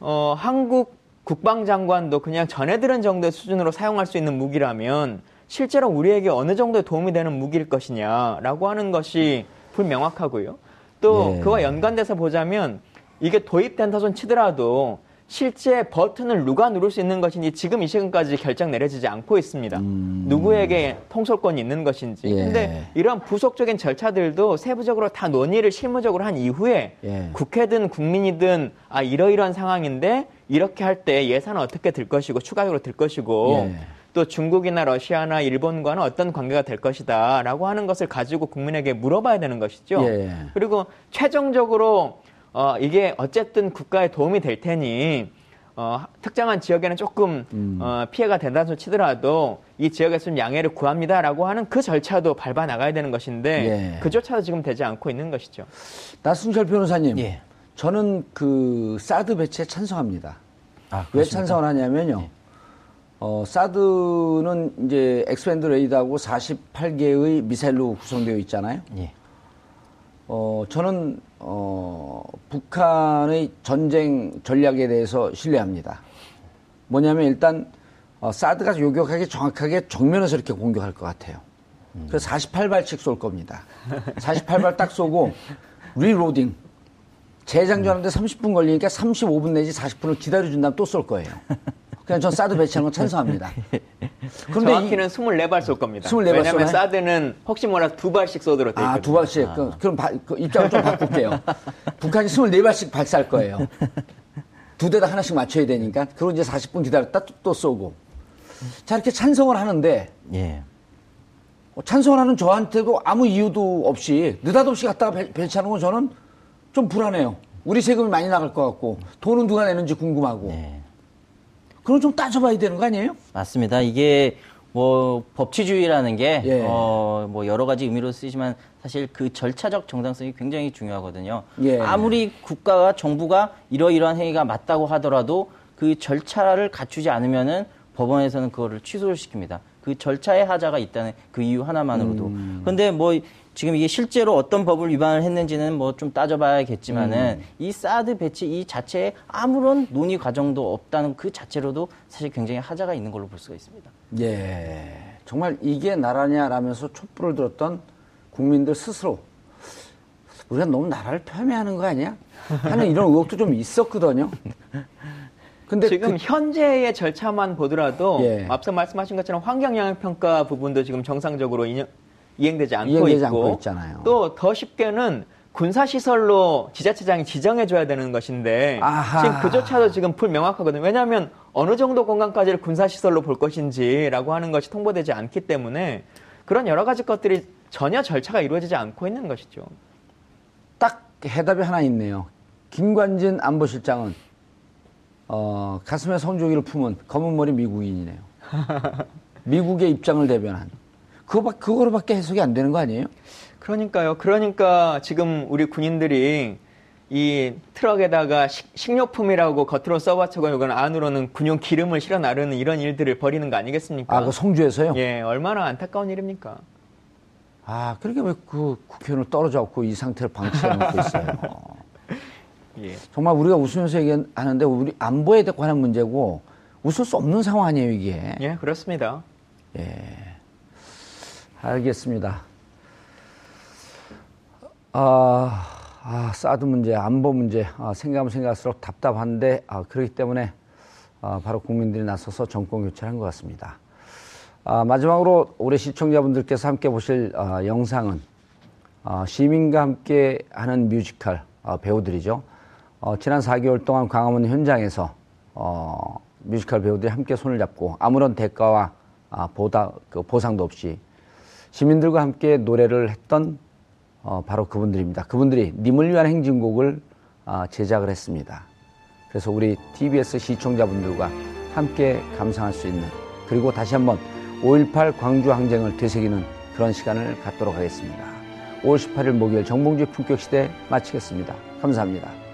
[SPEAKER 4] 어, 한국 국방장관도 그냥 전해 들은 정도의 수준으로 사용할 수 있는 무기라면 실제로 우리에게 어느 정도의 도움이 되는 무기일 것이냐라고 하는 것이 불명확하고요. 또 예. 그와 연관돼서 보자면 이게 도입된다 손 치더라도 실제 버튼을 누가 누를 수 있는 것인지 지금 이 시간까지 결정 내려지지 않고 있습니다. 음. 누구에게 통솔권이 있는 것인지. 예. 근데 이런 부속적인 절차들도 세부적으로 다 논의를 실무적으로 한 이후에 예. 국회든 국민이든 아 이러이러한 상황인데 이렇게 할 때 예산은 어떻게 들 것이고 추가적으로 들 것이고 예. 또 중국이나 러시아나 일본과는 어떤 관계가 될 것이다라고 하는 것을 가지고 국민에게 물어봐야 되는 것이죠. 예. 그리고 최종적으로 어, 이게 어쨌든 국가에 도움이 될 테니 어, 특정한 지역에는 조금 음. 어, 피해가 된다는 치더라도 이 지역에서 좀 양해를 구합니다라고 하는 그 절차도 밟아 나가야 되는 것인데 예. 그조차도 지금 되지 않고 있는 것이죠.
[SPEAKER 2] 나순철 변호사님, 예. 저는 그 사드 배치에 찬성합니다. 아, 왜 찬성을 하냐면요. 예. 어, 사드는 이제 X-band 레이더하고 48개의 미사일로 구성되어 있잖아요. 예. 어, 저는 어, 북한의 전쟁 전략에 대해서 신뢰합니다. 뭐냐면 일단 어, 사드가 요격하게 정확하게 정면에서 이렇게 공격할 것 같아요. 그래서 48발씩 쏠 겁니다. 48발 딱 쏘고 리로딩 재장전하는데 30분 걸리니까 35분 내지 40분을 기다려준 다음 또쏠 거예요. 그냥 전 사드 배치하는 건 찬성합니다.
[SPEAKER 4] 그런데 정확히는 이, 24발 쏠 겁니다. 24발 왜냐하면 쏘나요? 사드는 혹시 몰라 두 발씩 쏘도록 돼 있거든요.
[SPEAKER 2] 아, 두 발씩. 아. 그, 그럼 바, 그 입장을 좀 바꿀게요. 북한이 24발씩 발사할 거예요. 두 대 다 하나씩 맞춰야 되니까. 그리고 이제 40분 기다렸다 또, 또 쏘고. 자, 이렇게 찬성을 하는데. 예. 어, 찬성을 하는 저한테도 아무 이유도 없이 느닷없이 갖다가 배, 배치하는 건 저는 좀 불안해요. 우리 세금이 많이 나갈 것 같고 돈은 누가 내는지 궁금하고. 예. 그건 좀 따져봐야 되는 거 아니에요?
[SPEAKER 5] 맞습니다. 이게 뭐 법치주의라는 게 예. 어, 뭐 여러 가지 의미로 쓰지만 사실 그 절차적 정당성이 굉장히 중요하거든요. 예. 아무리 국가가 정부가 이러이러한 행위가 맞다고 하더라도 그 절차를 갖추지 않으면은 법원에서는 그거를 취소를 시킵니다. 그 절차에 하자가 있다는 그 이유 하나만으로도. 음. 그런데 뭐 지금 이게 실제로 어떤 법을 위반을 했는지는 뭐 좀 따져봐야겠지만은 음. 이 사드 배치 이 자체에 아무런 논의 과정도 없다는 그 자체로도 사실 굉장히 하자가 있는 걸로 볼 수가 있습니다.
[SPEAKER 2] 예. 정말 이게 나라냐라면서 촛불을 들었던 국민들 스스로 우리가 너무 나라를 폄훼하는 거 아니야? 하는 이런 의혹도 좀 있었거든요.
[SPEAKER 4] 근데 지금 그... 현재의 절차만 보더라도 예. 앞서 말씀하신 것처럼 환경 영향 평가 부분도 지금 정상적으로 인연, 이행되지 않고 이행되지 있고 또 더 쉽게는 군사시설로 지자체장이 지정해줘야 되는 것인데 아하. 지금 그조차도 지금 불명확하거든요. 왜냐하면 어느 정도 공간까지를 군사시설로 볼 것인지라고 하는 것이 통보되지 않기 때문에 그런 여러 가지 것들이 전혀 절차가 이루어지지 않고 있는 것이죠.
[SPEAKER 2] 딱 해답이 하나 있네요. 김관진 안보실장은 어, 가슴에 성조기를 품은 검은 머리 미국인이네요. 미국의 입장을 대변한. 그거, 그거로밖에 해석이 안 되는 거 아니에요?
[SPEAKER 4] 그러니까요. 그러니까 지금 우리 군인들이 이 트럭에다가 식, 료품이라고 겉으로 써봤자고 이건 안으로는 군용 기름을 실어 나르는 이런 일들을 벌이는 거 아니겠습니까?
[SPEAKER 2] 아, 그 성주에서요?
[SPEAKER 4] 예, 얼마나 안타까운 일입니까?
[SPEAKER 2] 아, 그러게 왜 그 국회의원을 떨어져 갖고 이 상태를 방치해 놓고 있어요. 예. 정말 우리가 웃으면서 얘기하는데 우리 안보에 관한 문제고 웃을 수 없는 상황 아니에요, 이게?
[SPEAKER 4] 예, 그렇습니다.
[SPEAKER 2] 예. 알겠습니다. 아, 아, 사드 문제, 안보 문제, 아, 생각하면 생각할수록 답답한데, 아, 그렇기 때문에 아, 바로 국민들이 나서서 정권 교체를 한 것 같습니다. 아, 마지막으로 오늘 시청자분들께서 함께 보실 아, 영상은 아, 시민과 함께 하는 뮤지컬 아, 배우들이죠. 어, 지난 4개월 동안 광화문 현장에서 어, 뮤지컬 배우들이 함께 손을 잡고 아무런 대가와 아, 보다, 그 보상도 없이 시민들과 함께 노래를 했던 어, 바로 그분들입니다. 그분들이 님을 위한 행진곡을 어, 제작을 했습니다. 그래서 우리 TBS 시청자분들과 함께 감상할 수 있는 그리고 다시 한번 5.18 광주 항쟁을 되새기는 그런 시간을 갖도록 하겠습니다. 5월 18일 목요일 정봉주 품격시대 마치겠습니다. 감사합니다.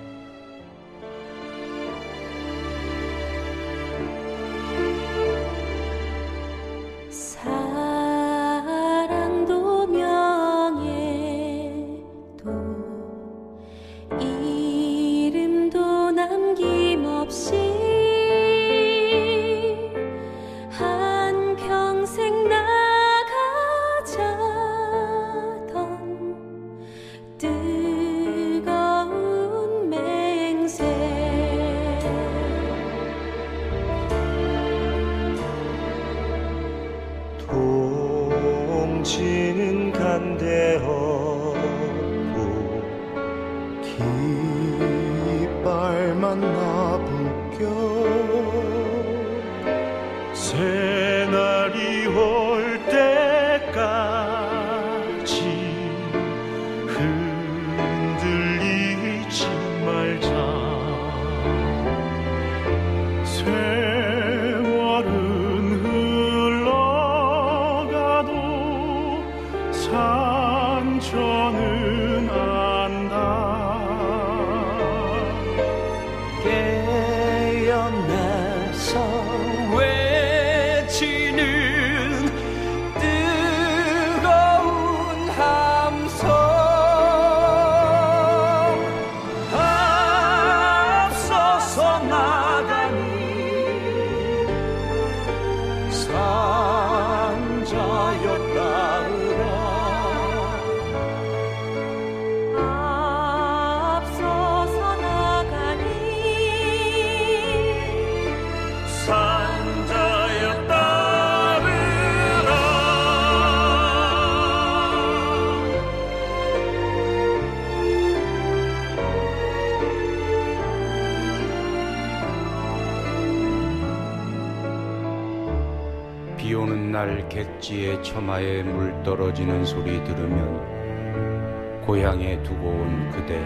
[SPEAKER 6] 처마에 물 떨어지는 소리 들으면 고향에 두고 온 그대.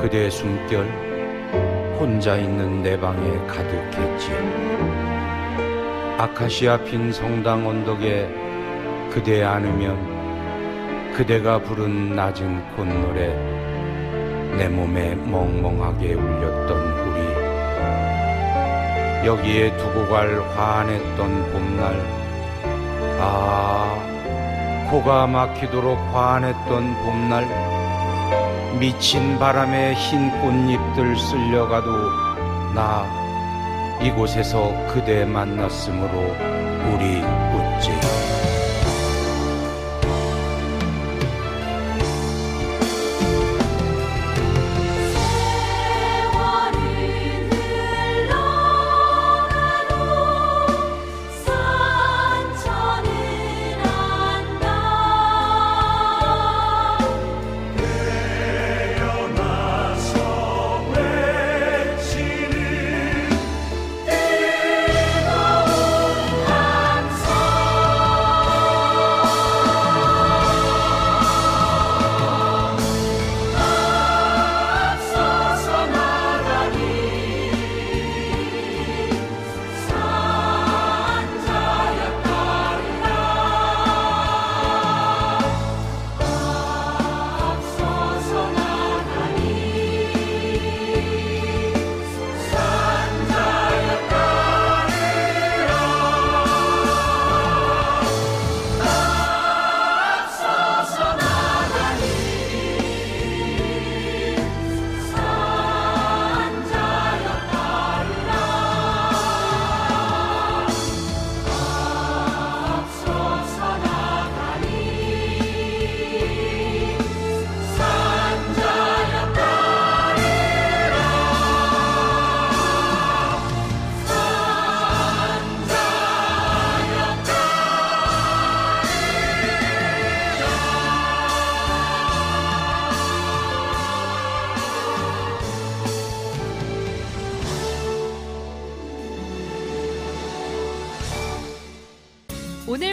[SPEAKER 6] 그대의 숨결 혼자 있는 내 방에 가득했지. 아카시아 핀 성당 언덕에 그대 안으면 그대가 부른 낮은 콧노래 내 몸에 멍멍하게 울렸던 우리. 여기에 두고 갈 화안했던 봄날 아 코가 막히도록 화안했던 봄날 미친 바람에 흰 꽃잎들 쓸려가도 나 이곳에서 그대 만났으므로 우리 웃지